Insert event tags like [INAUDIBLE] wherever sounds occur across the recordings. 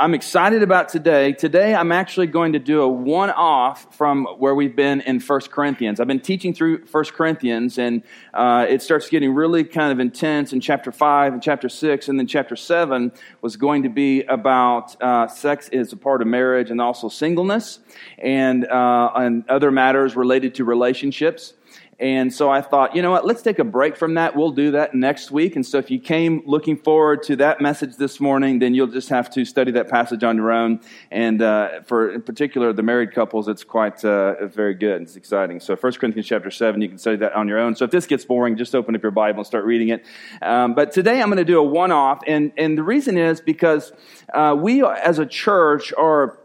I'm excited about today. Today, I'm actually going to do a one off from where we've been in 1 Corinthians. I've been teaching through 1 Corinthians, and uh, it starts getting really kind of intense in chapter 5 and chapter 6, and then chapter 7 was going to be about uh, sex is a part of marriage and also singleness and, uh, and other matters related to relationships. And so I thought, you know what, let's take a break from that. We'll do that next week. And so if you came looking forward to that message this morning, then you'll just have to study that passage on your own. And uh, for, in particular, the married couples, it's quite uh, very good. It's exciting. So 1 Corinthians chapter 7, you can study that on your own. So if this gets boring, just open up your Bible and start reading it. Um, but today I'm going to do a one off. And, and the reason is because uh, we as a church are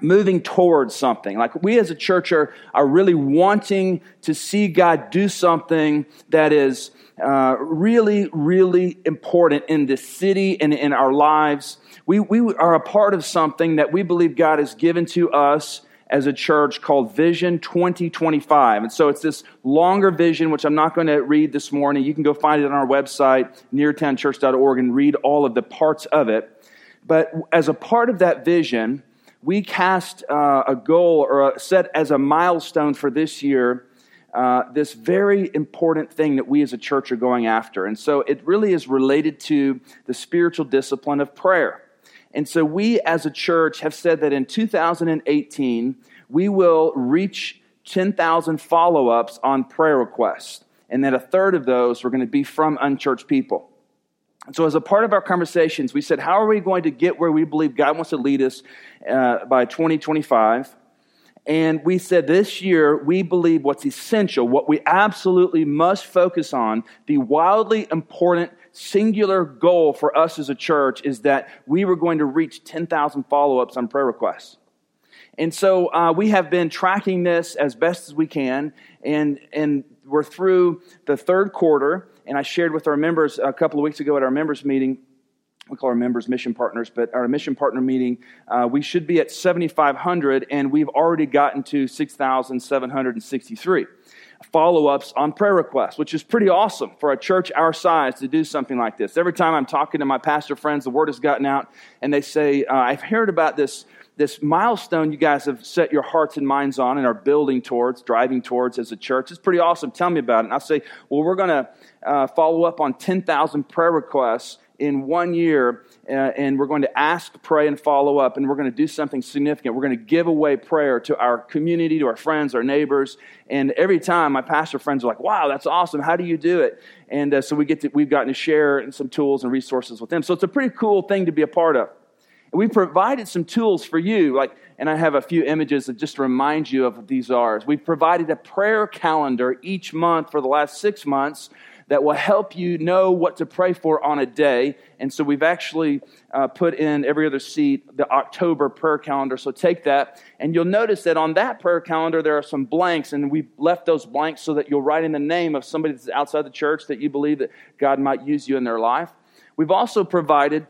moving towards something. Like we as a church are, are really wanting to see God do something that is uh, really, really important in this city and in our lives. We, we are a part of something that we believe God has given to us as a church called Vision 2025. And so it's this longer vision, which I'm not going to read this morning. You can go find it on our website, neartownchurch.org, and read all of the parts of it. But as a part of that vision, we cast uh, a goal or a, set as a milestone for this year uh, this very important thing that we as a church are going after. And so it really is related to the spiritual discipline of prayer. And so we as a church have said that in 2018, we will reach 10,000 follow ups on prayer requests, and that a third of those are going to be from unchurched people. So, as a part of our conversations, we said, How are we going to get where we believe God wants to lead us uh, by 2025? And we said this year, we believe what's essential, what we absolutely must focus on, the wildly important singular goal for us as a church is that we were going to reach 10,000 follow ups on prayer requests. And so uh, we have been tracking this as best as we can, and, and we're through the third quarter and I shared with our members a couple of weeks ago at our members meeting. We call our members mission partners, but our mission partner meeting, uh, we should be at 7,500, and we've already gotten to 6,763 follow ups on prayer requests, which is pretty awesome for a church our size to do something like this. Every time I'm talking to my pastor friends, the word has gotten out, and they say, uh, I've heard about this this milestone you guys have set your hearts and minds on and are building towards, driving towards as a church. It's pretty awesome. Tell me about it. And I'll say, well, we're going to uh, follow up on 10,000 prayer requests in one year, uh, and we're going to ask, pray, and follow up, and we're going to do something significant. We're going to give away prayer to our community, to our friends, our neighbors, and every time my pastor friends are like, "Wow, that's awesome! How do you do it?" And uh, so we get to, we've gotten to share some tools and resources with them. So it's a pretty cool thing to be a part of. And we provided some tools for you, like, and I have a few images that just remind you of what these are. We've provided a prayer calendar each month for the last six months that will help you know what to pray for on a day. And so we've actually uh, put in every other seat the October prayer calendar. So take that, and you'll notice that on that prayer calendar there are some blanks, and we've left those blanks so that you'll write in the name of somebody that's outside the church that you believe that God might use you in their life. We've also provided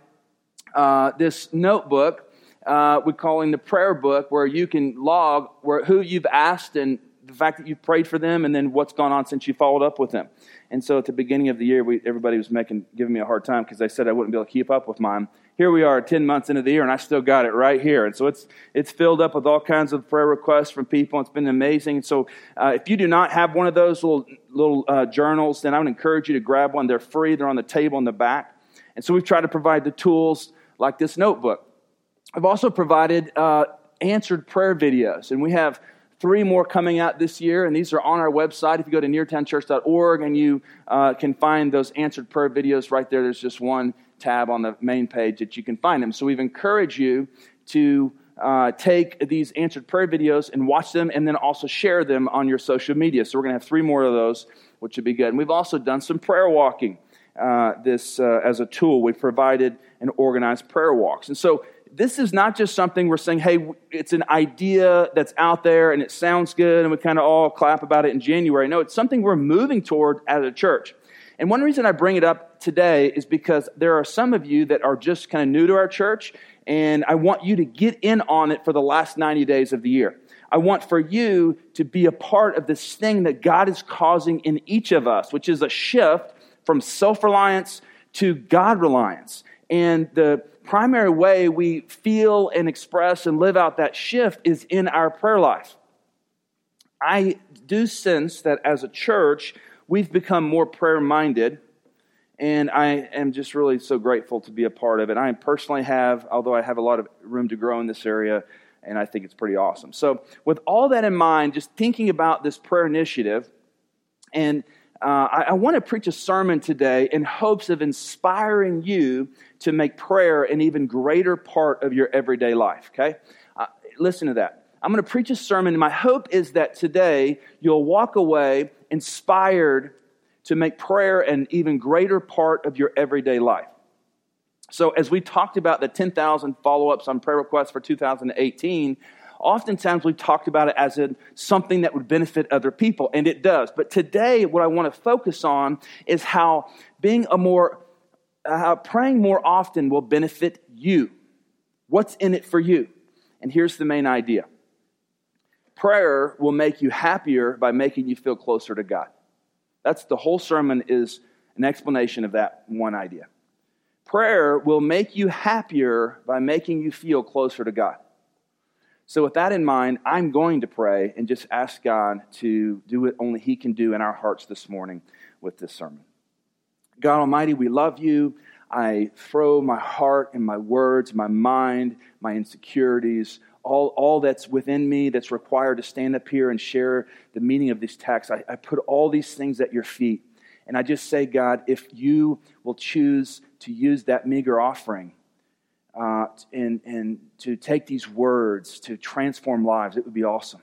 uh, this notebook uh, we call in the prayer book where you can log where, who you've asked and the fact that you've prayed for them and then what's gone on since you followed up with them. And so at the beginning of the year, we, everybody was making giving me a hard time because they said I wouldn't be able to keep up with mine. Here we are, 10 months into the year, and I still got it right here. And so it's, it's filled up with all kinds of prayer requests from people. It's been amazing. And so uh, if you do not have one of those little, little uh, journals, then I would encourage you to grab one. They're free, they're on the table in the back. And so we've tried to provide the tools like this notebook. I've also provided uh, answered prayer videos, and we have three more coming out this year, and these are on our website. If you go to neartownchurch.org and you uh, can find those answered prayer videos right there, there's just one tab on the main page that you can find them. So we've encouraged you to uh, take these answered prayer videos and watch them and then also share them on your social media. So we're going to have three more of those, which would be good. And we've also done some prayer walking. Uh, this uh, as a tool. We've provided and organized prayer walks. And so this is not just something we're saying, hey, it's an idea that's out there and it sounds good and we kind of all clap about it in January. No, it's something we're moving toward as a church. And one reason I bring it up today is because there are some of you that are just kind of new to our church, and I want you to get in on it for the last 90 days of the year. I want for you to be a part of this thing that God is causing in each of us, which is a shift from self reliance to God reliance. And the primary way we feel and express and live out that shift is in our prayer life. I do sense that as a church, we've become more prayer minded, and I am just really so grateful to be a part of it. I personally have, although I have a lot of room to grow in this area, and I think it's pretty awesome. So, with all that in mind, just thinking about this prayer initiative, and uh, I, I want to preach a sermon today in hopes of inspiring you to make prayer an even greater part of your everyday life, okay? Uh, listen to that. I'm going to preach a sermon, and my hope is that today you'll walk away inspired to make prayer an even greater part of your everyday life. So, as we talked about the 10,000 follow ups on prayer requests for 2018, oftentimes we've talked about it as something that would benefit other people, and it does. But today, what I want to focus on is how being a more, Uh, how praying more often will benefit you. What's in it for you? And here's the main idea prayer will make you happier by making you feel closer to God. That's the whole sermon is an explanation of that one idea. Prayer will make you happier by making you feel closer to God. So, with that in mind, I'm going to pray and just ask God to do what only He can do in our hearts this morning with this sermon. God Almighty, we love you. I throw my heart and my words, my mind, my insecurities, all, all that's within me that's required to stand up here and share the meaning of these texts. I, I put all these things at your feet. And I just say, God, if you will choose to use that meager offering uh, and, and to take these words to transform lives, it would be awesome.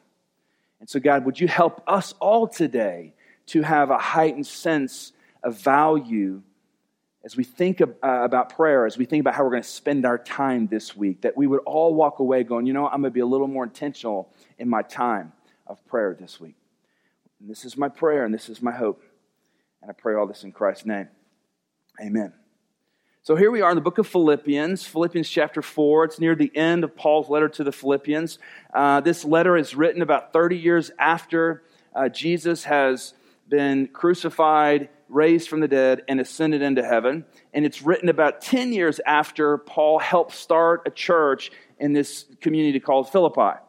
And so, God, would you help us all today to have a heightened sense of value as we think uh, about prayer, as we think about how we're going to spend our time this week, that we would all walk away going, you know, I'm going to be a little more intentional in my time of prayer this week. And this is my prayer and this is my hope. And I pray all this in Christ's name. Amen. So here we are in the book of Philippians, Philippians chapter 4. It's near the end of Paul's letter to the Philippians. Uh, this letter is written about 30 years after uh, Jesus has been crucified, raised from the dead, and ascended into heaven. And it's written about 10 years after Paul helped start a church in this community called Philippi.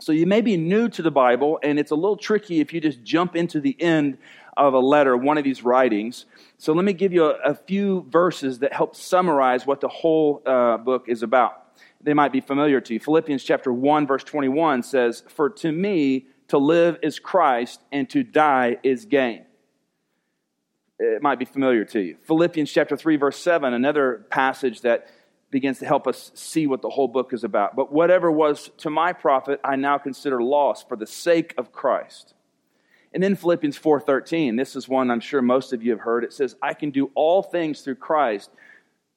So you may be new to the Bible, and it's a little tricky if you just jump into the end of a letter, one of these writings. So let me give you a, a few verses that help summarize what the whole uh, book is about. They might be familiar to you. Philippians chapter 1, verse 21 says, For to me, to live is Christ, and to die is gain. It might be familiar to you. Philippians chapter 3, verse 7, another passage that begins to help us see what the whole book is about. But whatever was to my profit, I now consider loss for the sake of Christ. And then Philippians 4:13, this is one I'm sure most of you have heard. It says, "I can do all things through Christ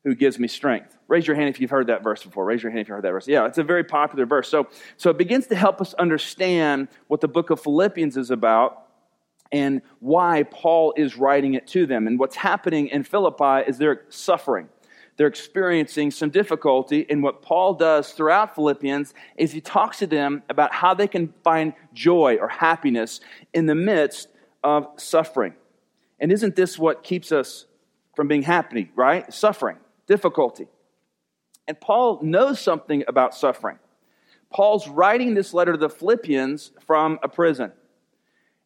who gives me strength. Raise your hand if you've heard that verse before. Raise your hand if you've heard that verse. Yeah, it's a very popular verse. So, so it begins to help us understand what the book of Philippians is about and why Paul is writing it to them. And what's happening in Philippi is they're suffering. They're experiencing some difficulty. And what Paul does throughout Philippians is he talks to them about how they can find joy or happiness in the midst of suffering. And isn't this what keeps us from being happy, right? Suffering difficulty. And Paul knows something about suffering. Paul's writing this letter to the Philippians from a prison.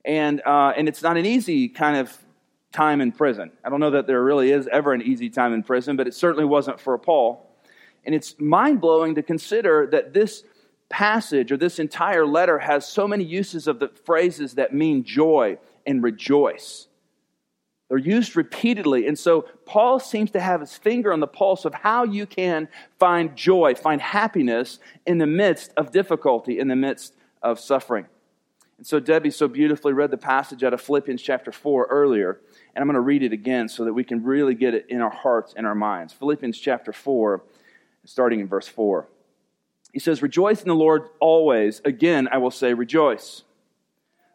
And, uh, and it's not an easy kind of time in prison. I don't know that there really is ever an easy time in prison, but it certainly wasn't for Paul. And it's mind blowing to consider that this passage or this entire letter has so many uses of the phrases that mean joy and rejoice. They're used repeatedly. And so Paul seems to have his finger on the pulse of how you can find joy, find happiness in the midst of difficulty, in the midst of suffering. And so Debbie so beautifully read the passage out of Philippians chapter 4 earlier. And I'm going to read it again so that we can really get it in our hearts and our minds. Philippians chapter 4, starting in verse 4. He says, Rejoice in the Lord always. Again, I will say, rejoice.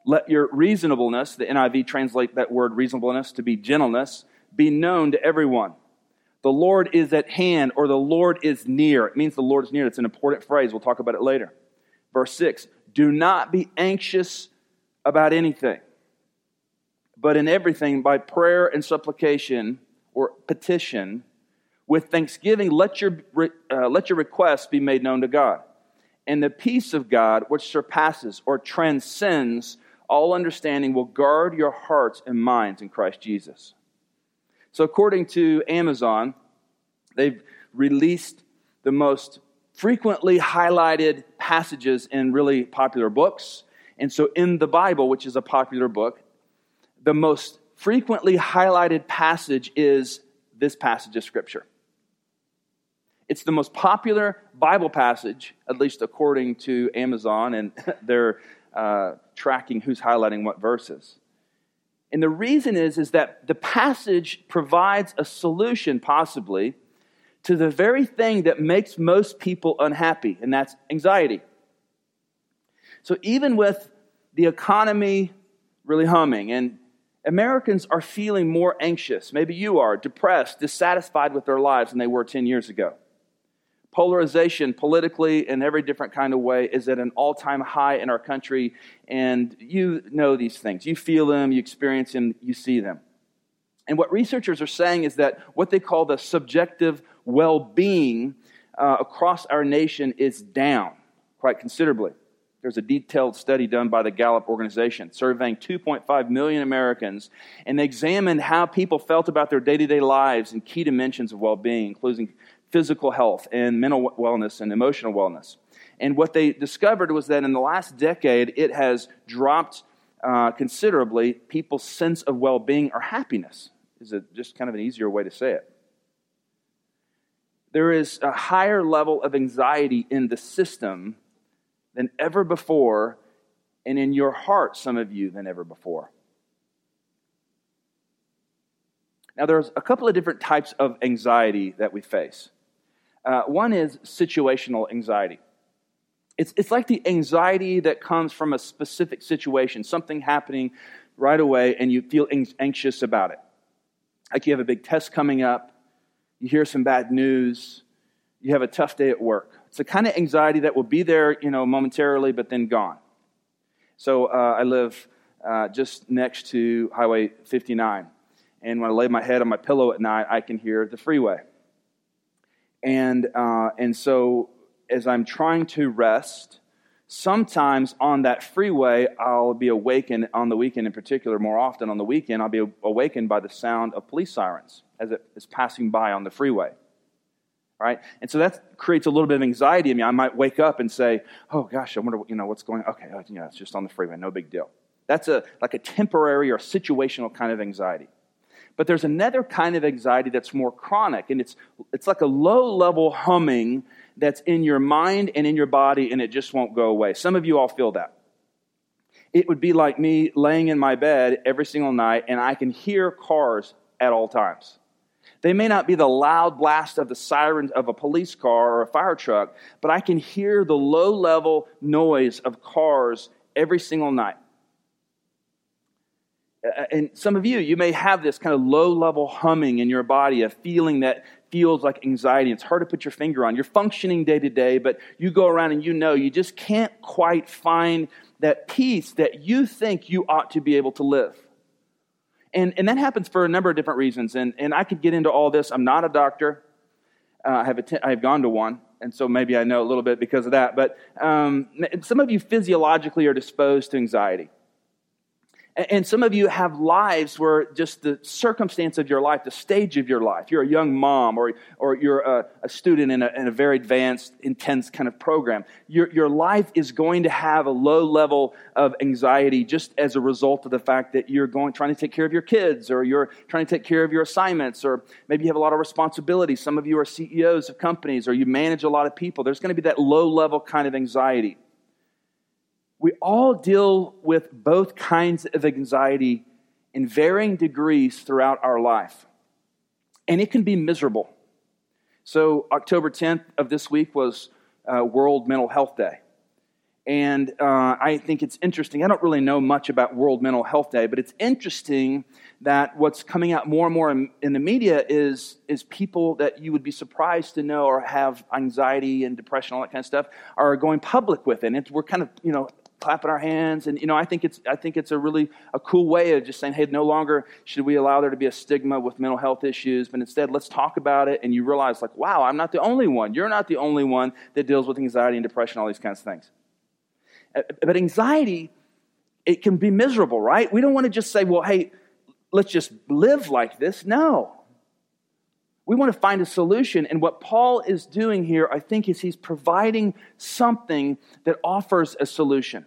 Let your reasonableness, the NIV translate that word reasonableness to be gentleness, be known to everyone. The Lord is at hand, or the Lord is near. It means the Lord is near. It's an important phrase. We'll talk about it later. Verse 6 Do not be anxious about anything, but in everything, by prayer and supplication or petition, With thanksgiving, let your, uh, let your requests be made known to God. And the peace of God, which surpasses or transcends all understanding, will guard your hearts and minds in Christ Jesus. So, according to Amazon, they've released the most frequently highlighted passages in really popular books. And so, in the Bible, which is a popular book, the most frequently highlighted passage is this passage of Scripture. It's the most popular Bible passage, at least according to Amazon, and [LAUGHS] they're uh, tracking who's highlighting what verses. And the reason is, is that the passage provides a solution, possibly, to the very thing that makes most people unhappy, and that's anxiety. So even with the economy really humming and Americans are feeling more anxious, maybe you are, depressed, dissatisfied with their lives than they were 10 years ago. Polarization politically in every different kind of way is at an all time high in our country, and you know these things. You feel them, you experience them, you see them. And what researchers are saying is that what they call the subjective well being uh, across our nation is down quite considerably. There's a detailed study done by the Gallup organization surveying 2.5 million Americans, and they examined how people felt about their day to day lives and key dimensions of well being, including physical health and mental wellness and emotional wellness. And what they discovered was that in the last decade, it has dropped uh, considerably people's sense of well being or happiness, is a, just kind of an easier way to say it. There is a higher level of anxiety in the system than ever before, and in your heart, some of you, than ever before. Now, there's a couple of different types of anxiety that we face. Uh, one is situational anxiety. It's, it's like the anxiety that comes from a specific situation, something happening right away, and you feel anxious about it. Like you have a big test coming up, you hear some bad news, you have a tough day at work. It's the kind of anxiety that will be there, you know, momentarily, but then gone. So uh, I live uh, just next to Highway 59, and when I lay my head on my pillow at night, I can hear the freeway. And, uh, and so as I'm trying to rest, sometimes on that freeway, I'll be awakened on the weekend in particular, more often on the weekend, I'll be awakened by the sound of police sirens as it is passing by on the freeway. Right? And so that creates a little bit of anxiety in me. I might wake up and say, oh gosh, I wonder you know, what's going on. Okay, oh, yeah, it's just on the freeway, no big deal. That's a, like a temporary or situational kind of anxiety. But there's another kind of anxiety that's more chronic, and it's, it's like a low level humming that's in your mind and in your body, and it just won't go away. Some of you all feel that. It would be like me laying in my bed every single night, and I can hear cars at all times. They may not be the loud blast of the sirens of a police car or a fire truck, but I can hear the low level noise of cars every single night. Uh, and some of you, you may have this kind of low level humming in your body, a feeling that feels like anxiety. It's hard to put your finger on. You're functioning day to day, but you go around and you know you just can't quite find that peace that you think you ought to be able to live. And, and that happens for a number of different reasons. And, and I could get into all this. I'm not a doctor, uh, I, have I have gone to one. And so maybe I know a little bit because of that. But um, some of you physiologically are disposed to anxiety. And some of you have lives where just the circumstance of your life, the stage of your life, you're a young mom or, or you're a, a student in a, in a, very advanced, intense kind of program. Your, your life is going to have a low level of anxiety just as a result of the fact that you're going, trying to take care of your kids or you're trying to take care of your assignments or maybe you have a lot of responsibilities. Some of you are CEOs of companies or you manage a lot of people. There's going to be that low level kind of anxiety we all deal with both kinds of anxiety in varying degrees throughout our life. And it can be miserable. So, October 10th of this week was uh, World Mental Health Day. And uh, I think it's interesting. I don't really know much about World Mental Health Day, but it's interesting that what's coming out more and more in, in, the media is, is people that you would be surprised to know or have anxiety and depression, all that kind of stuff, are going public with it. And we're kind of, you know, clapping our hands. And, you know, I think it's, I think it's a really a cool way of just saying, hey, no longer should we allow there to be a stigma with mental health issues, but instead let's talk about it. And you realize, like, wow, I'm not the only one. You're not the only one that deals with anxiety and depression, all these kinds of things. Uh, but anxiety, it can be miserable, right? We don't want to just say, well, hey, let's just live like this. No. We want to find a solution. And what Paul is doing here, I think, is he's providing something that offers a solution.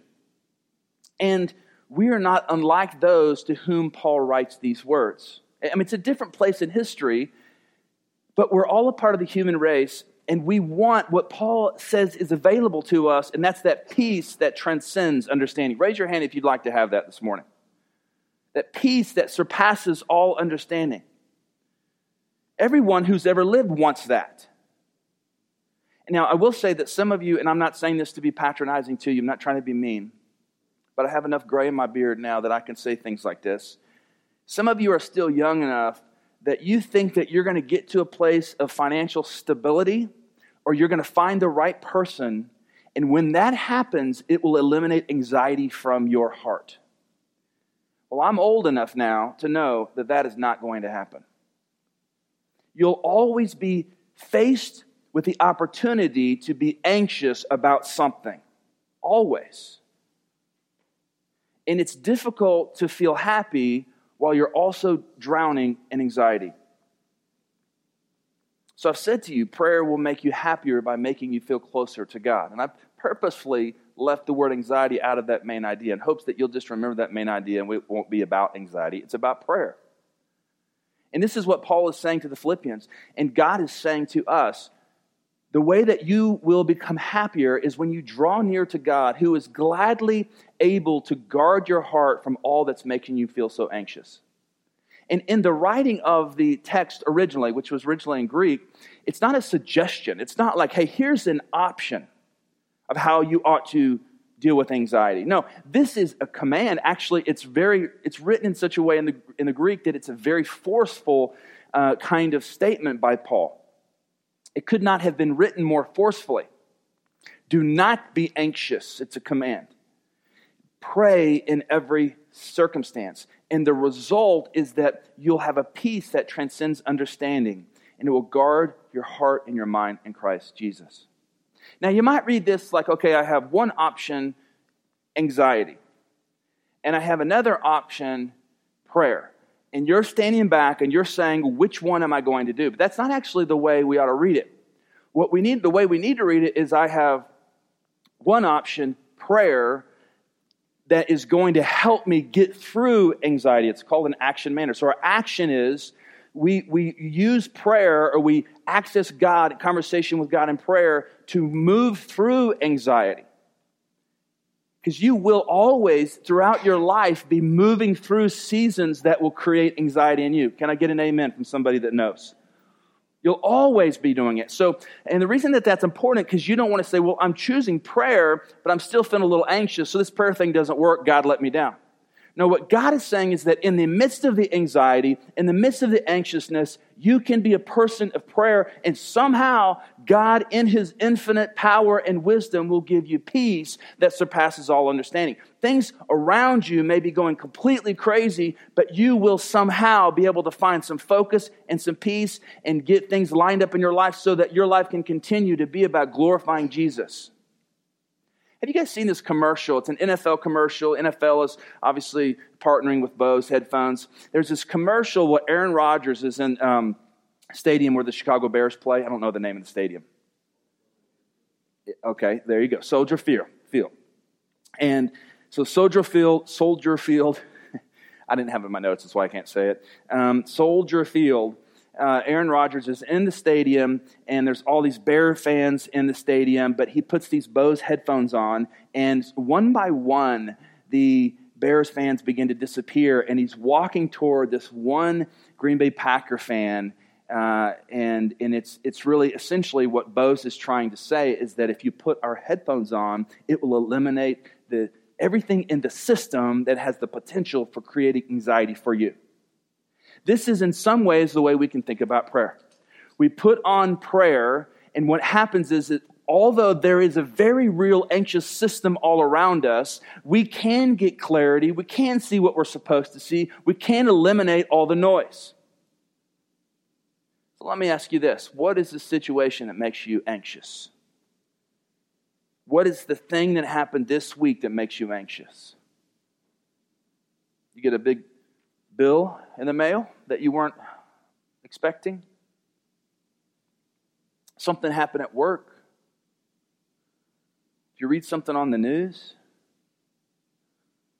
And we are not unlike those to whom Paul writes these words. I mean, it's a different place in history, but we're all a part of the human race, and we want what Paul says is available to us, and that's that peace that transcends understanding. Raise your hand if you'd like to have that this morning. That peace that surpasses all understanding. Everyone who's ever lived wants that. Now, I will say that some of you, and I'm not saying this to be patronizing to you, I'm not trying to be mean, but I have enough gray in my beard now that I can say things like this. Some of you are still young enough that you think that you're going to get to a place of financial stability or you're going to find the right person. And when that happens, it will eliminate anxiety from your heart. Well, I'm old enough now to know that that is not going to happen you'll always be faced with the opportunity to be anxious about something. Always. And it's difficult to feel happy while you're also drowning in anxiety. So I've said to you, prayer will make you happier by making you feel closer to God. And I purposefully left the word anxiety out of that main idea in hopes that you'll just remember that main idea and it won't be about anxiety. It's about prayer. And this is what Paul is saying to the Philippians. And God is saying to us the way that you will become happier is when you draw near to God, who is gladly able to guard your heart from all that's making you feel so anxious. And in the writing of the text originally, which was originally in Greek, it's not a suggestion. It's not like, hey, here's an option of how you ought to deal with anxiety. No, this is a command. Actually, it's very it's written in such a way in the in the Greek that it's a very forceful uh, kind of statement by Paul. It could not have been written more forcefully. Do not be anxious. It's a command. Pray in every circumstance. And the result is that you'll have a peace that transcends understanding, and it will guard your heart and your mind in Christ Jesus. Now, you might read this like, okay, I have one option, anxiety, and I have another option, prayer. And you're standing back and you're saying, which one am I going to do? But that's not actually the way we ought to read it. What we need, the way we need to read it is I have one option, prayer, that is going to help me get through anxiety. It's called an action manner. So our action is we, we use prayer or we access God, conversation with God in prayer to move through anxiety. Because you will always, throughout your life, be moving through seasons that will create anxiety in you. Can I get an amen from somebody that knows? You'll always be doing it. So, and the reason that that's important, because you don't want to say, well, I'm choosing prayer, but I'm still feeling a little anxious, so this prayer thing doesn't work. God let me down. No, what God is saying is that in the midst of the anxiety, in the midst of the anxiousness, you can be a person of prayer, and somehow God, in His infinite power and wisdom, will give you peace that surpasses all understanding. Things around you may be going completely crazy, but you will somehow be able to find some focus and some peace and get things lined up in your life so that your life can continue to be about glorifying Jesus. Have you guys seen this commercial? It's an NFL commercial. NFL is obviously partnering with Bose headphones. There's this commercial where Aaron Rodgers is in um, stadium where the Chicago Bears play. I don't know the name of the stadium. Okay, there you go. Soldier Field. Field. And so Soldier Field, Soldier Field. [LAUGHS] I didn't have it in my notes, that's why I can't say it. Um, Soldier Field uh, Aaron Rodgers is in the stadium, and there's all these Bear fans in the stadium, but he puts these Bose headphones on, and one by one, the Bears fans begin to disappear, and he's walking toward this one Green Bay Packer fan. Uh, and and it's, it's really essentially what Bose is trying to say is that if you put our headphones on, it will eliminate the, everything in the system that has the potential for creating anxiety for you. This is, in some ways, the way we can think about prayer. We put on prayer, and what happens is that although there is a very real anxious system all around us, we can get clarity. We can see what we're supposed to see. We can eliminate all the noise. So let me ask you this What is the situation that makes you anxious? What is the thing that happened this week that makes you anxious? You get a big bill in the mail that you weren't expecting? Something happened at work? Did you read something on the news?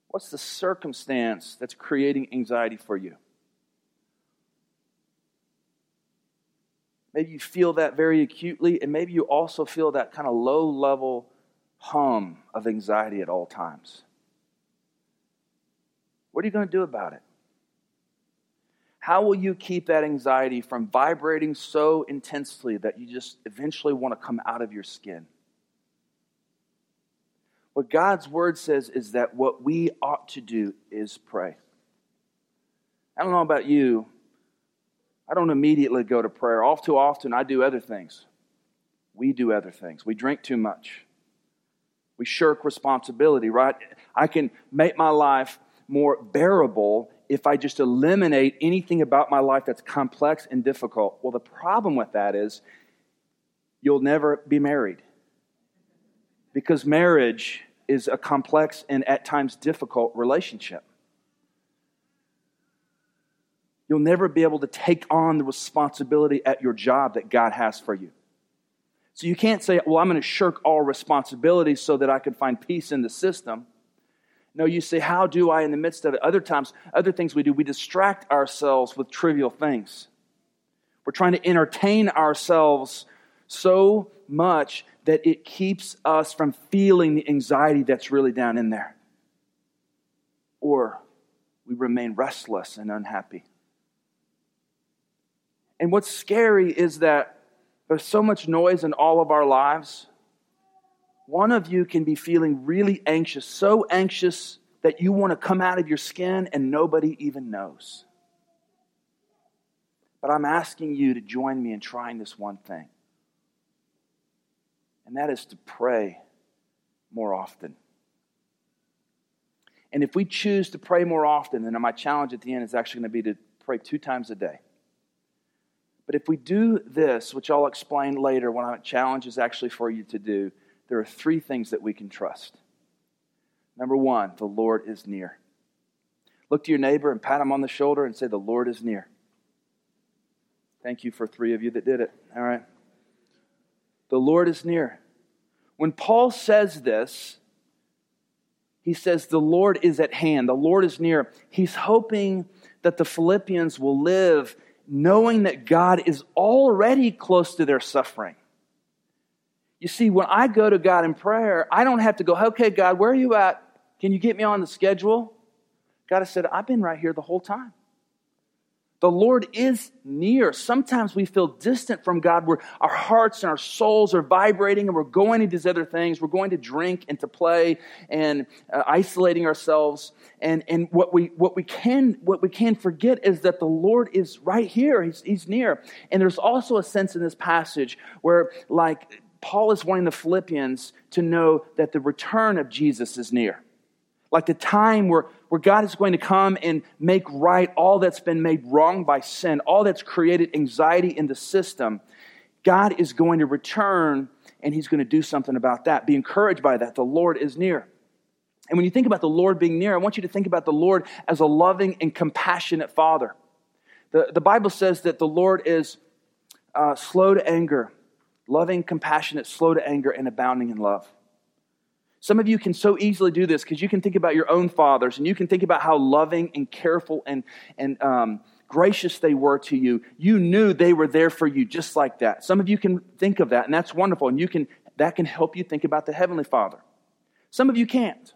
What's the circumstance that's creating anxiety for you? Maybe you feel that very acutely, and maybe you also feel that kind of low level hum of anxiety at all times. What are you going to do about it? How will you keep that anxiety from vibrating so intensely that you just eventually want to come out of your skin? What God's word says is that what we ought to do is pray. I don't know about you. I don't immediately go to prayer. All too often, I do other things. We do other things. We drink too much. We shirk responsibility, right? I can make my life more bearable if I just eliminate anything about my life that's complex and difficult. Well, the problem with that is you'll never be married. Because marriage is a complex and at times difficult relationship. You'll never be able to take on the responsibility at your job that God has for you. So you can't say, well, I'm going to shirk all responsibility so that I can find peace in the system. No, you say, how do I in the midst of it? Other times, other things we do, we distract ourselves with trivial things. We're trying to entertain ourselves so much that it keeps us from feeling the anxiety that's really down in there. Or we remain restless and unhappy. And what's scary is that there's so much noise in all of our lives. One of you can be feeling really anxious, so anxious that you want to come out of your skin and nobody even knows. But I'm asking you to join me in trying this one thing, and that is to pray more often. And if we choose to pray more often, then my challenge at the end is actually going to be to pray two times a day. But if we do this, which I'll explain later, what my challenge is actually for you to do, there are three things that we can trust. Number one, the Lord is near. Look to your neighbor and pat him on the shoulder and say, The Lord is near. Thank you for three of you that did it. All right. The Lord is near. When Paul says this, he says, The Lord is at hand, the Lord is near. He's hoping that the Philippians will live knowing that God is already close to their suffering. You see, when I go to God in prayer, I don't have to go, okay, God, where are you at? Can you get me on the schedule? God has said, I've been right here the whole time. The Lord is near. Sometimes we feel distant from God where our hearts and our souls are vibrating and we're going to these other things. We're going to drink and to play and uh, isolating ourselves. And, and what, we, what, we can, what we can forget is that the Lord is right here. He's, he's near. And there's also a sense in this passage where, like, Paul is wanting the Philippians to know that the return of Jesus is near like the time where, where God is going to come and make right all that's been made wrong by sin, all that's created anxiety in the system. God is going to return and he's going to do something about that. Be encouraged by that. The Lord is near. And when you think about the Lord being near, I want you to think about the Lord as a loving and compassionate Father. The, the Bible says that the Lord is uh, slow to anger, loving, compassionate, slow to anger, and abounding in love. Some of you can so easily do this because you can think about your own fathers and you can think about how loving and careful and, and um, gracious they were to you. You knew they were there for you just like that. Some of you can think of that, and that's wonderful. And you can, that can help you think about the Heavenly Father. Some of you can't.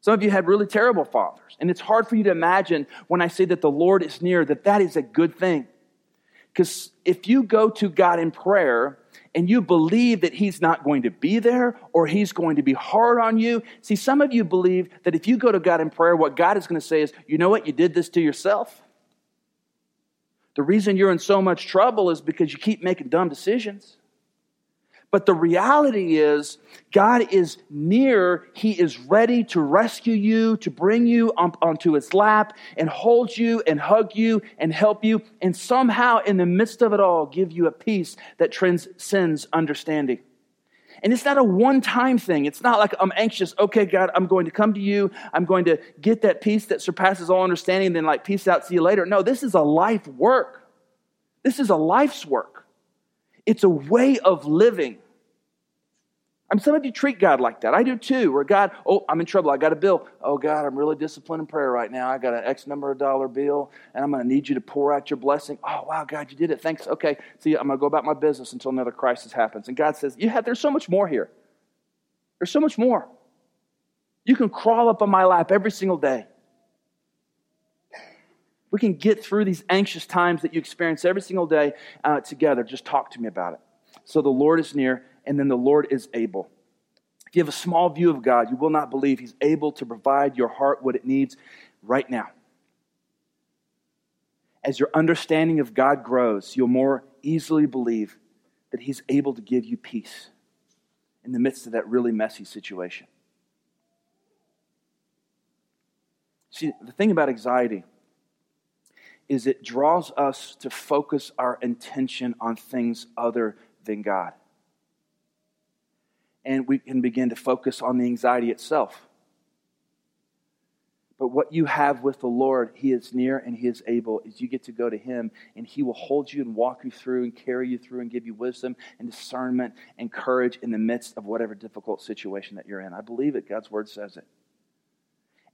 Some of you had really terrible fathers. And it's hard for you to imagine when I say that the Lord is near, that that is a good thing. Because if you go to God in prayer and you believe that He's not going to be there or He's going to be hard on you, see, some of you believe that if you go to God in prayer, what God is going to say is, you know what, you did this to yourself. The reason you're in so much trouble is because you keep making dumb decisions. But the reality is, God is near. He is ready to rescue you, to bring you onto his lap and hold you and hug you and help you, and somehow in the midst of it all, give you a peace that transcends understanding. And it's not a one time thing. It's not like I'm anxious. Okay, God, I'm going to come to you. I'm going to get that peace that surpasses all understanding, and then like peace out, see you later. No, this is a life work. This is a life's work. It's a way of living. I mean, some of you treat God like that. I do too. Where God, oh, I'm in trouble. I got a bill. Oh, God, I'm really disciplined in prayer right now. I got an X number of dollar bill, and I'm going to need you to pour out your blessing. Oh, wow, God, you did it. Thanks. Okay, see, I'm going to go about my business until another crisis happens. And God says, yeah, there's so much more here. There's so much more. You can crawl up on my lap every single day. We can get through these anxious times that you experience every single day uh, together. Just talk to me about it. So the Lord is near and then the Lord is able. If you have a small view of God, you will not believe He's able to provide your heart what it needs right now. As your understanding of God grows, you'll more easily believe that He's able to give you peace in the midst of that really messy situation. See, the thing about anxiety is it draws us to focus our intention on things other than God and we can begin to focus on the anxiety itself. But what you have with the Lord, He is near and He is able, is you get to go to Him and He will hold you and walk you through and carry you through and give you wisdom and discernment and courage in the midst of whatever difficult situation that you're in. I believe it. God's Word says it.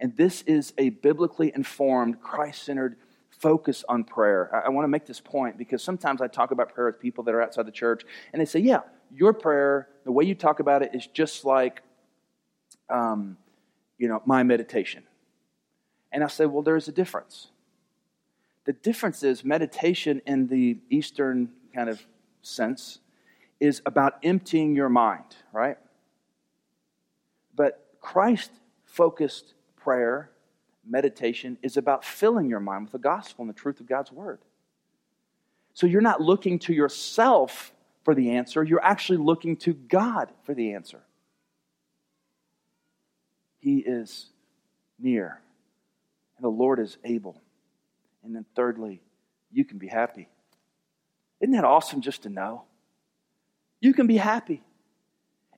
And this is a biblically informed, Christ centered focus on prayer. I, I want to make this point because sometimes I talk about prayer with people that are outside the church and they say, Yeah, your prayer, the way you talk about it, is just like, um, you know, my meditation. And I say, well, there's a difference. The difference is meditation in the Eastern kind of sense is about emptying your mind, right? But Christ focused prayer, meditation, is about filling your mind with the gospel and the truth of God's word. So you're not looking to yourself for the answer, you're actually looking to God for the answer. He is near, and the Lord is able. And then, thirdly, you can be happy. Isn't that awesome just to know? You can be happy.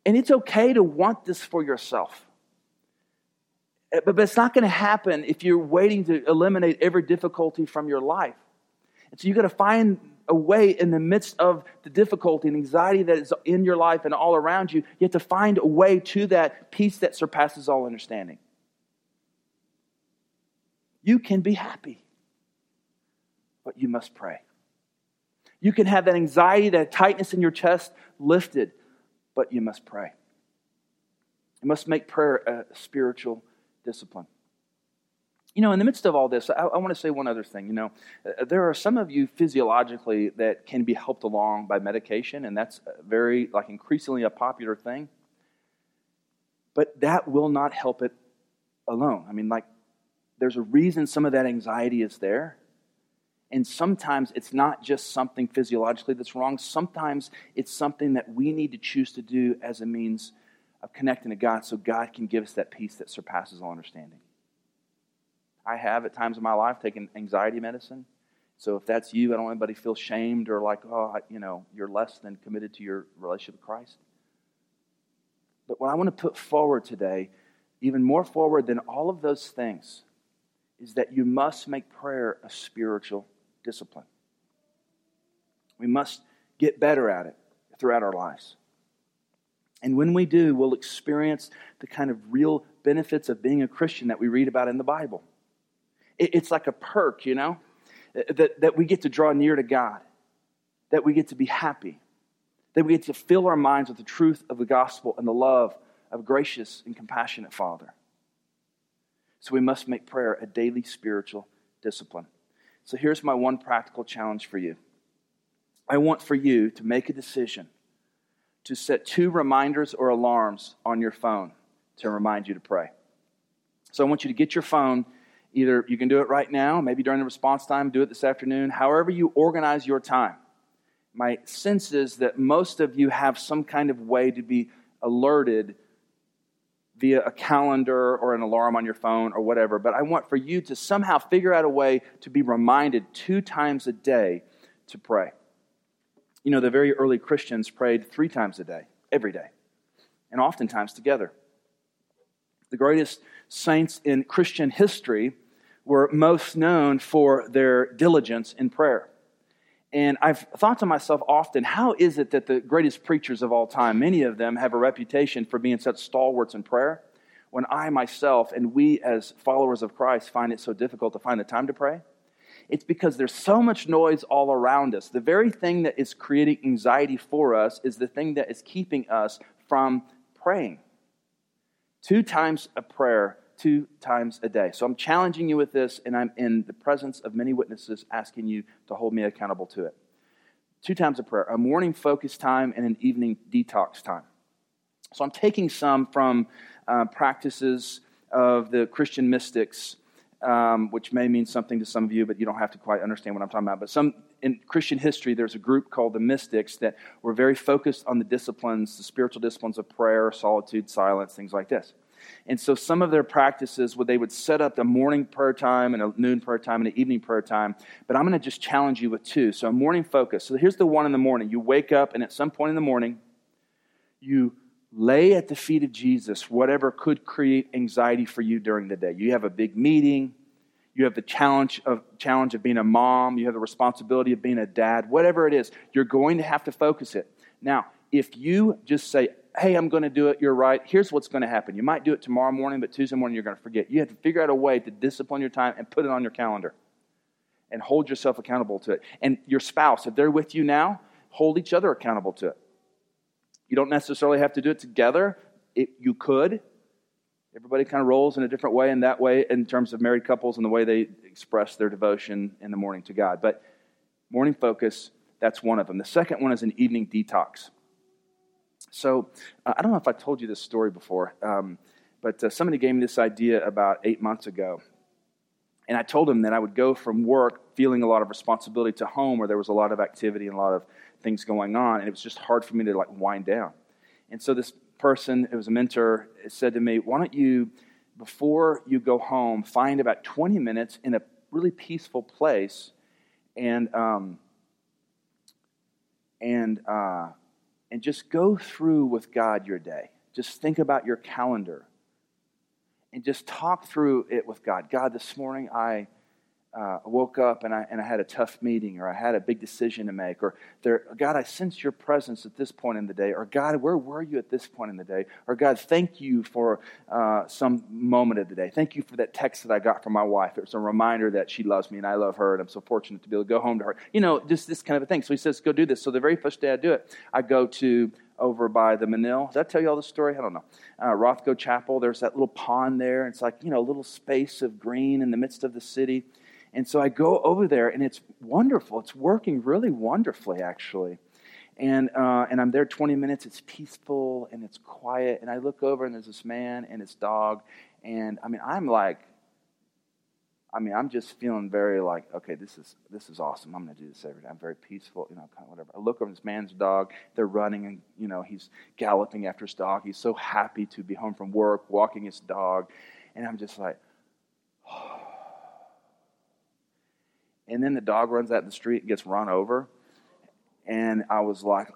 And it's okay to want this for yourself. Eh, but it's not going to happen if you're waiting to eliminate every difficulty from your life. And so you've got to find a way in the midst of the difficulty and anxiety that is in your life and all around you. You have to find a way to that peace that surpasses all understanding. You can be happy, but you must pray. You can have that anxiety, that tightness in your chest lifted, but you must pray. You must make prayer a spiritual discipline. You know, in the midst of all this, I, I, want to say one other thing. You know, uh, there are some of you physiologically that can be helped along by medication, and that's very, like, increasingly a popular thing. But that will not help it alone. I mean, like, there's a reason some of that anxiety is there. And sometimes it's not just something physiologically that's wrong. Sometimes it's something that we need to choose to do as a means of connecting to God so God can give us that peace that surpasses all understanding. I have at times in my life taken anxiety medicine. So if that's you, I don't want anybody to feel shamed or like, oh, you know, you're less than committed to your relationship with Christ. But what I want to put forward today, even more forward than all of those things, is that you must make prayer a spiritual discipline. We must get better at it throughout our lives. And when we do, we'll experience the kind of real benefits of being a Christian that we read about in the Bible. It's like a perk, you know, that, that we get to draw near to God, that we get to be happy, that we get to fill our minds with the truth of the gospel and the love of a gracious and compassionate Father. So we must make prayer a daily spiritual discipline. So here's my one practical challenge for you I want for you to make a decision to set two reminders or alarms on your phone to remind you to pray. So I want you to get your phone Either you can do it right now, maybe during the response time, do it this afternoon, however you organize your time. my sense is that most of you have some kind of way to be alerted via a calendar or an alarm on your phone or whatever. But I want for you to somehow figure out a way to be reminded two times a day to pray. You know, the very early Christians prayed three times a day, every day, and oftentimes together. The greatest saints in Christian history were most known for their diligence in prayer. And I've thought to myself often, how is it that the greatest preachers of all time, many of them have a reputation for being such stalwarts in prayer, when I myself and we as followers of Christ find it so difficult to find the time to pray? It's because there's so much noise all around us. The very thing that is creating anxiety for us is the thing that is keeping us from praying. Two times a prayer two times a day. So I'm challenging you with this, and I'm in the presence of many witnesses asking you to hold me accountable to it. Two times a prayer, a morning focus time and an evening detox time. So I'm taking some from uh, practices of the Christian mystics, um, which may mean something to some of you, but you don't have to quite understand what I'm talking about. But some in Christian history, there's a group called the mystics that were very focused on the disciplines, the spiritual disciplines of prayer, solitude, silence, things like this. And so some of their practices would they would set up a morning prayer time and a noon prayer time and an evening prayer time. But I'm going to just challenge you with two. So a morning focus. So here's the one in the morning. You wake up and at some point in the morning, you lay at the feet of Jesus whatever could create anxiety for you during the day. You have a big meeting, you have the challenge of challenge of being a mom, you have the responsibility of being a dad, whatever it is, you're going to have to focus it. Now, if you just say, hey, I'm going to do it, you're right, here's what's going to happen. You might do it tomorrow morning, but Tuesday morning you're going to forget. You have to figure out a way to discipline your time and put it on your calendar and hold yourself accountable to it. And your spouse, if they're with you now, hold each other accountable to it. You don't necessarily have to do it together. It, you could. Everybody kind of rolls in a different way in that way in terms of married couples and the way they express their devotion in the morning to God. But morning focus, that's one of them. The second one is an evening detox. So uh, I don't know if I told you this story before, um, but uh, somebody gave me this idea about eight months ago. And I told him that I would go from work feeling a lot of responsibility to home where there was a lot of activity and a lot of things going on, and it was just hard for me to like wind down. And so this person, it was a mentor, said to me, Why don't you, before you go home, find about 20 minutes in a really peaceful place and, um, and, uh, and just go through with God your day. Just think about your calendar and just talk through it with God. God, this morning I uh, woke up and I, and I had a tough meeting or I had a big decision to make or there, God, I sense your presence at this point in the day or God, where were you at this point in the day? Or God, thank you for uh, some moment of the day. Thank you for that text that I got from my wife. It was a reminder that she loves me and I love her and I'm so fortunate to be able to go home to her. You know, just this kind of a thing. So he says, go do this. So the very first day I do it, I go to over by the Menil. Did I tell you all the story? I don't know. Uh, Rothko Chapel, there's that little pond there. It's like, you know, a little space of green in the midst of the city. And so I go over there, and it's wonderful. It's working really wonderfully, actually. And, uh, and I'm there 20 minutes. It's peaceful and it's quiet. And I look over, and there's this man and his dog. And I mean, I'm like, I mean, I'm just feeling very like, okay, this is this is awesome. I'm going to do this every day. I'm very peaceful, you know, kind of whatever. I look over this man's dog. They're running, and you know, he's galloping after his dog. He's so happy to be home from work, walking his dog, and I'm just like, oh and then the dog runs out in the street gets run over. And I was like,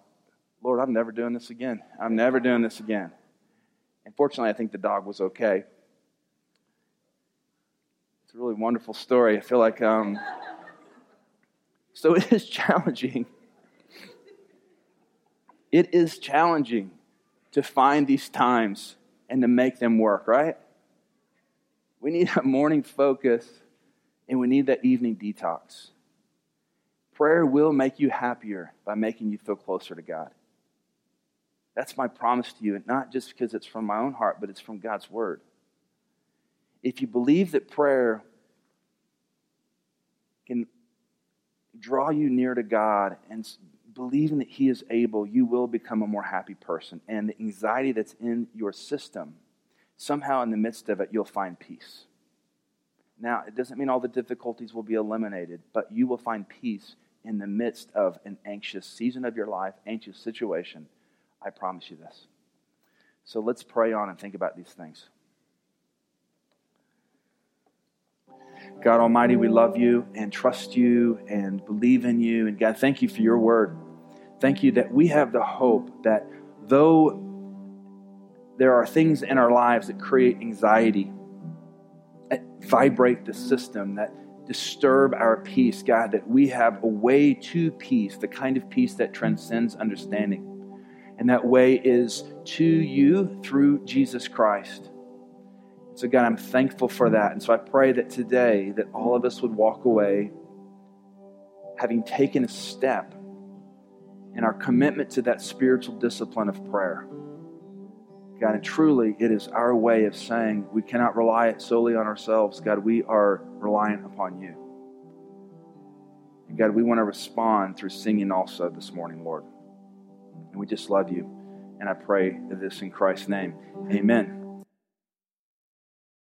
Lord, I'm never doing this again. I'm never doing this again. And fortunately, I think the dog was okay. It's a really wonderful story. I feel like, um, [LAUGHS] so it is challenging. [LAUGHS] It is challenging to find these times and to make them work, right? We need a morning focus and we need that evening detox. Prayer will make you happier by making you feel closer to God. That's my promise to you, and not just because it's from my own heart, but it's from God's Word. If you believe that prayer can draw you near to God and believing that He is able, you will become a more happy person. And the anxiety that's in your system, somehow in the midst of it, you'll find peace. Now, it doesn't mean all the difficulties will be eliminated, but you will find peace in the midst of an anxious season of your life, anxious situation. I promise you this. So let's pray on and think about these things. God Almighty, we love you and trust you and believe in you. And God, thank you for your word. Thank you that we have the hope that though there are things in our lives that create anxiety, vibrate the system, that disturb our peace, God, that we have a way to peace, the kind of peace that transcends understanding. And that way is to you through Jesus Christ. So, God, I'm thankful for that. And so I pray that today that all of us would walk away having taken a step in our commitment to that spiritual discipline of prayer. God, and truly, it is our way of saying we cannot rely solely on ourselves. God, we are reliant upon you. And God, we want to respond through singing also this morning, Lord. And we just love you. And I pray this in Christ's name. Amen.